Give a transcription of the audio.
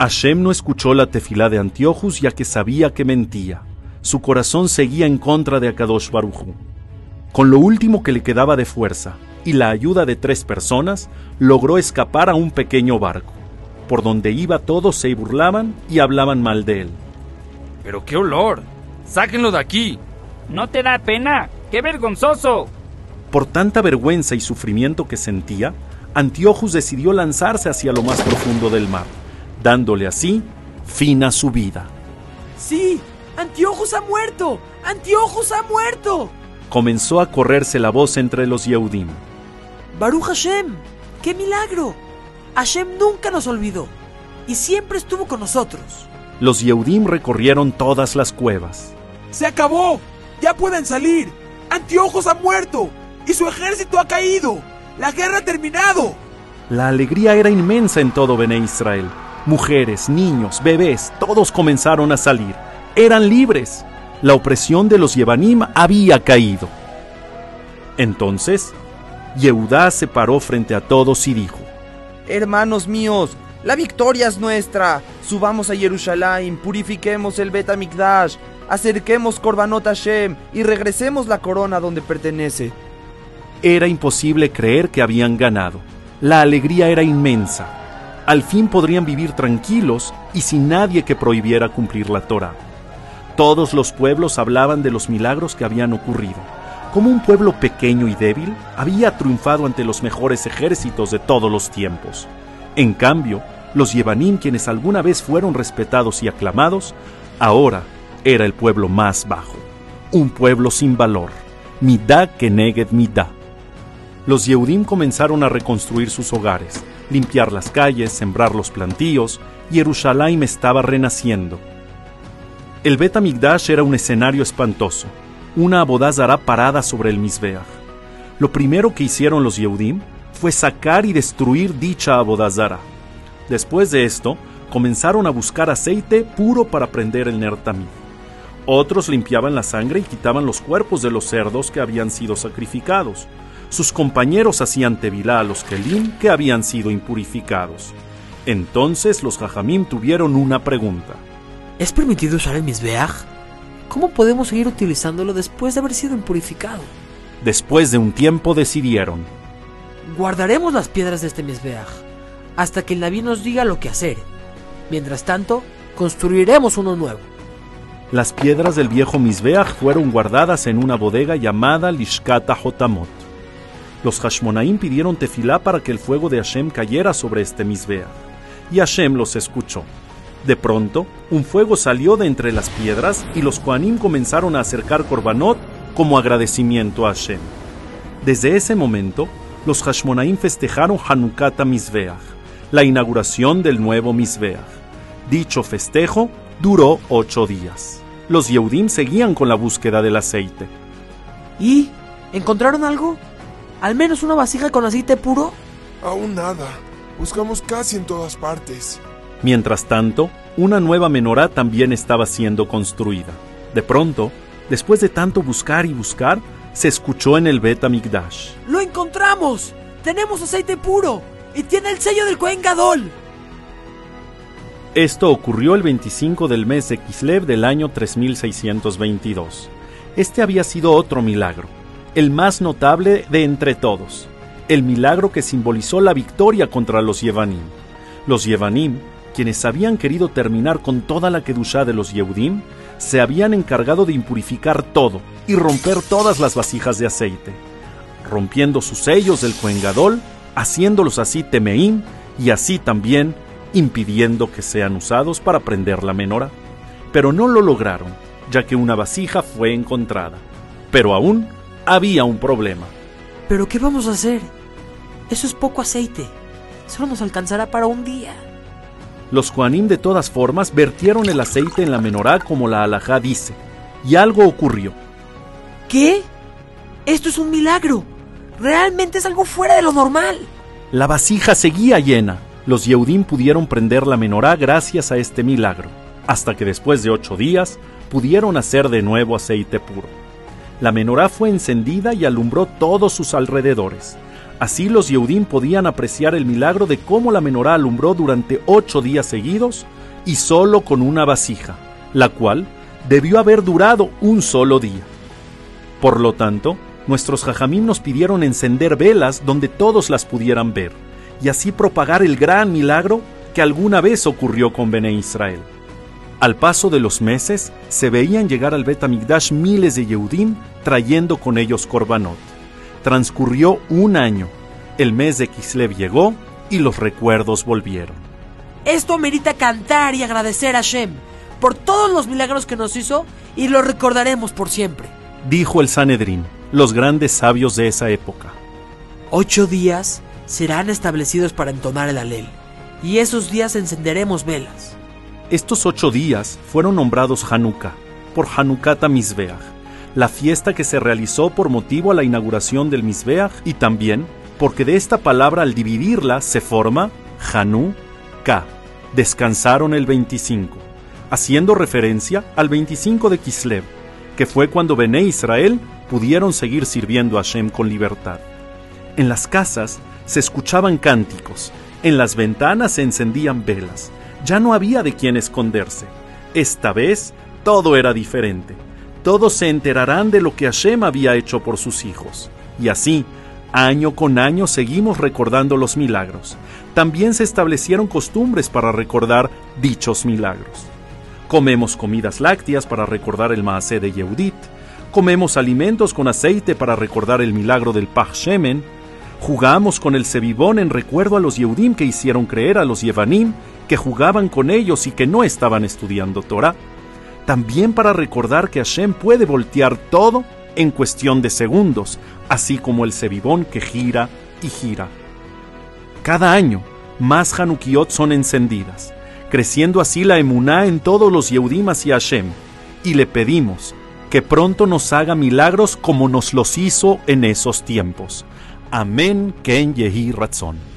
Hashem no escuchó la tefilá de Antiochus ya que sabía que mentía. Su corazón seguía en contra de Akadosh Barujú. Con lo último que le quedaba de fuerza y la ayuda de tres personas, logró escapar a un pequeño barco. Por donde iba todos se burlaban y hablaban mal de él. ¡Pero qué olor! ¡Sáquenlo de aquí! ¿No te da pena? ¡Qué vergonzoso! Por tanta vergüenza y sufrimiento que sentía, Antiochus decidió lanzarse hacia lo más profundo del mar dándole así fin a su vida. ¡Sí! ¡Antiojos ha muerto! ¡Antiojos ha muerto! Comenzó a correrse la voz entre los Yehudim. Baruch Hashem, ¡qué milagro! Hashem nunca nos olvidó y siempre estuvo con nosotros. Los Yehudim recorrieron todas las cuevas. ¡Se acabó! ¡Ya pueden salir! ¡Antiojos ha muerto! ¡Y su ejército ha caído! ¡La guerra ha terminado! La alegría era inmensa en todo Bené Israel. Mujeres, niños, bebés, todos comenzaron a salir. Eran libres. La opresión de los Yevanim había caído. Entonces, Yehudá se paró frente a todos y dijo: Hermanos míos, la victoria es nuestra. Subamos a Jerusalén, purifiquemos el Bet Amikdash, acerquemos Korbanot Hashem y regresemos la corona donde pertenece. Era imposible creer que habían ganado. La alegría era inmensa al fin podrían vivir tranquilos y sin nadie que prohibiera cumplir la Torah. Todos los pueblos hablaban de los milagros que habían ocurrido. Como un pueblo pequeño y débil había triunfado ante los mejores ejércitos de todos los tiempos. En cambio, los Yevanim, quienes alguna vez fueron respetados y aclamados, ahora era el pueblo más bajo, un pueblo sin valor, Midá Keneged Midá. Los Yehudim comenzaron a reconstruir sus hogares, limpiar las calles, sembrar los plantíos, Jerusalén estaba renaciendo. El Bet Amigdash era un escenario espantoso, una abodazara parada sobre el Mizbeach. Lo primero que hicieron los Yehudim fue sacar y destruir dicha abodazara. Después de esto, comenzaron a buscar aceite puro para prender el Nertamid. Otros limpiaban la sangre y quitaban los cuerpos de los cerdos que habían sido sacrificados sus compañeros hacían tevilá a los Kelim que habían sido impurificados. Entonces los Jajamim tuvieron una pregunta. ¿Es permitido usar el Mizbeach? ¿Cómo podemos seguir utilizándolo después de haber sido impurificado? Después de un tiempo decidieron. Guardaremos las piedras de este Mizbeach hasta que el Naví nos diga lo que hacer. Mientras tanto, construiremos uno nuevo. Las piedras del viejo Mizbeach fueron guardadas en una bodega llamada Lishkata Hotamot. Los Hashmonaim pidieron tefilá para que el fuego de Hashem cayera sobre este Misbea, y Hashem los escuchó. De pronto, un fuego salió de entre las piedras y los Koanim comenzaron a acercar korbanot como agradecimiento a Hashem. Desde ese momento, los Hashmonaim festejaron Hanukata Misbeach, la inauguración del nuevo Misbeach. Dicho festejo duró ocho días. Los Yehudim seguían con la búsqueda del aceite. ¿Y? ¿Encontraron algo? ¿Al menos una vasija con aceite puro? Aún nada. Buscamos casi en todas partes. Mientras tanto, una nueva menorá también estaba siendo construida. De pronto, después de tanto buscar y buscar, se escuchó en el Bet Amigdash. ¡Lo encontramos! ¡Tenemos aceite puro! ¡Y tiene el sello del Kohen Gadol! Esto ocurrió el 25 del mes de Kislev del año 3622. Este había sido otro milagro el más notable de entre todos, el milagro que simbolizó la victoria contra los Yevanim. Los Yevanim, quienes habían querido terminar con toda la Kedushá de los Yehudim, se habían encargado de impurificar todo y romper todas las vasijas de aceite, rompiendo sus sellos del Coengadol, haciéndolos así temeín y así también impidiendo que sean usados para prender la menora. Pero no lo lograron, ya que una vasija fue encontrada. Pero aún había un problema. ¿Pero qué vamos a hacer? Eso es poco aceite. Solo nos alcanzará para un día. Los Juanim de todas formas vertieron el aceite en la menorá como la alajá dice. Y algo ocurrió. ¿Qué? Esto es un milagro. Realmente es algo fuera de lo normal. La vasija seguía llena. Los Yehudim pudieron prender la menorá gracias a este milagro, hasta que después de ocho días pudieron hacer de nuevo aceite puro. La menorá fue encendida y alumbró todos sus alrededores. Así los Yehudim podían apreciar el milagro de cómo la menorá alumbró durante ocho días seguidos y solo con una vasija, la cual debió haber durado un solo día. Por lo tanto, nuestros jajamim nos pidieron encender velas donde todos las pudieran ver, y así propagar el gran milagro que alguna vez ocurrió con Bene Israel. Al paso de los meses, se veían llegar al Bet Amigdash miles de Yehudim trayendo con ellos korbanot. Transcurrió un año, el mes de Kislev llegó y los recuerdos volvieron. Esto merita cantar y agradecer a Shem por todos los milagros que nos hizo y lo recordaremos por siempre. Dijo el Sanedrín, los grandes sabios de esa época. Ocho días serán establecidos para entonar el alel, y esos días encenderemos velas. Estos ocho días fueron nombrados Hanukkah, por Hanukata Mizbeach, la fiesta que se realizó por motivo a la inauguración del Mizbeach y también porque de esta palabra al dividirla se forma Hanukkah. Descansaron el 25, haciendo referencia al 25 de Kislev, que fue cuando Bené Israel pudieron seguir sirviendo a Hashem con libertad. En las casas se escuchaban cánticos, en las ventanas se encendían velas, ya no había de quién esconderse. Esta vez todo era diferente. Todos se enterarán de lo que Hashem había hecho por sus hijos. Y así, año con año seguimos recordando los milagros. También se establecieron costumbres para recordar dichos milagros. Comemos comidas lácteas para recordar el Maasé de Yehudit. Comemos alimentos con aceite para recordar el milagro del Pach Shemen. Jugamos con el cebibón en recuerdo a los Yehudim que hicieron creer a los Yevanim que jugaban con ellos y que no estaban estudiando Torah. También para recordar que Hashem puede voltear todo en cuestión de segundos, así como el cebibón que gira y gira. Cada año, más Hanukiot son encendidas, creciendo así la emuná en todos los Yehudim hacia Hashem, y le pedimos que pronto nos haga milagros como nos los hizo en esos tiempos. Amén Ken Yehi Ratzon.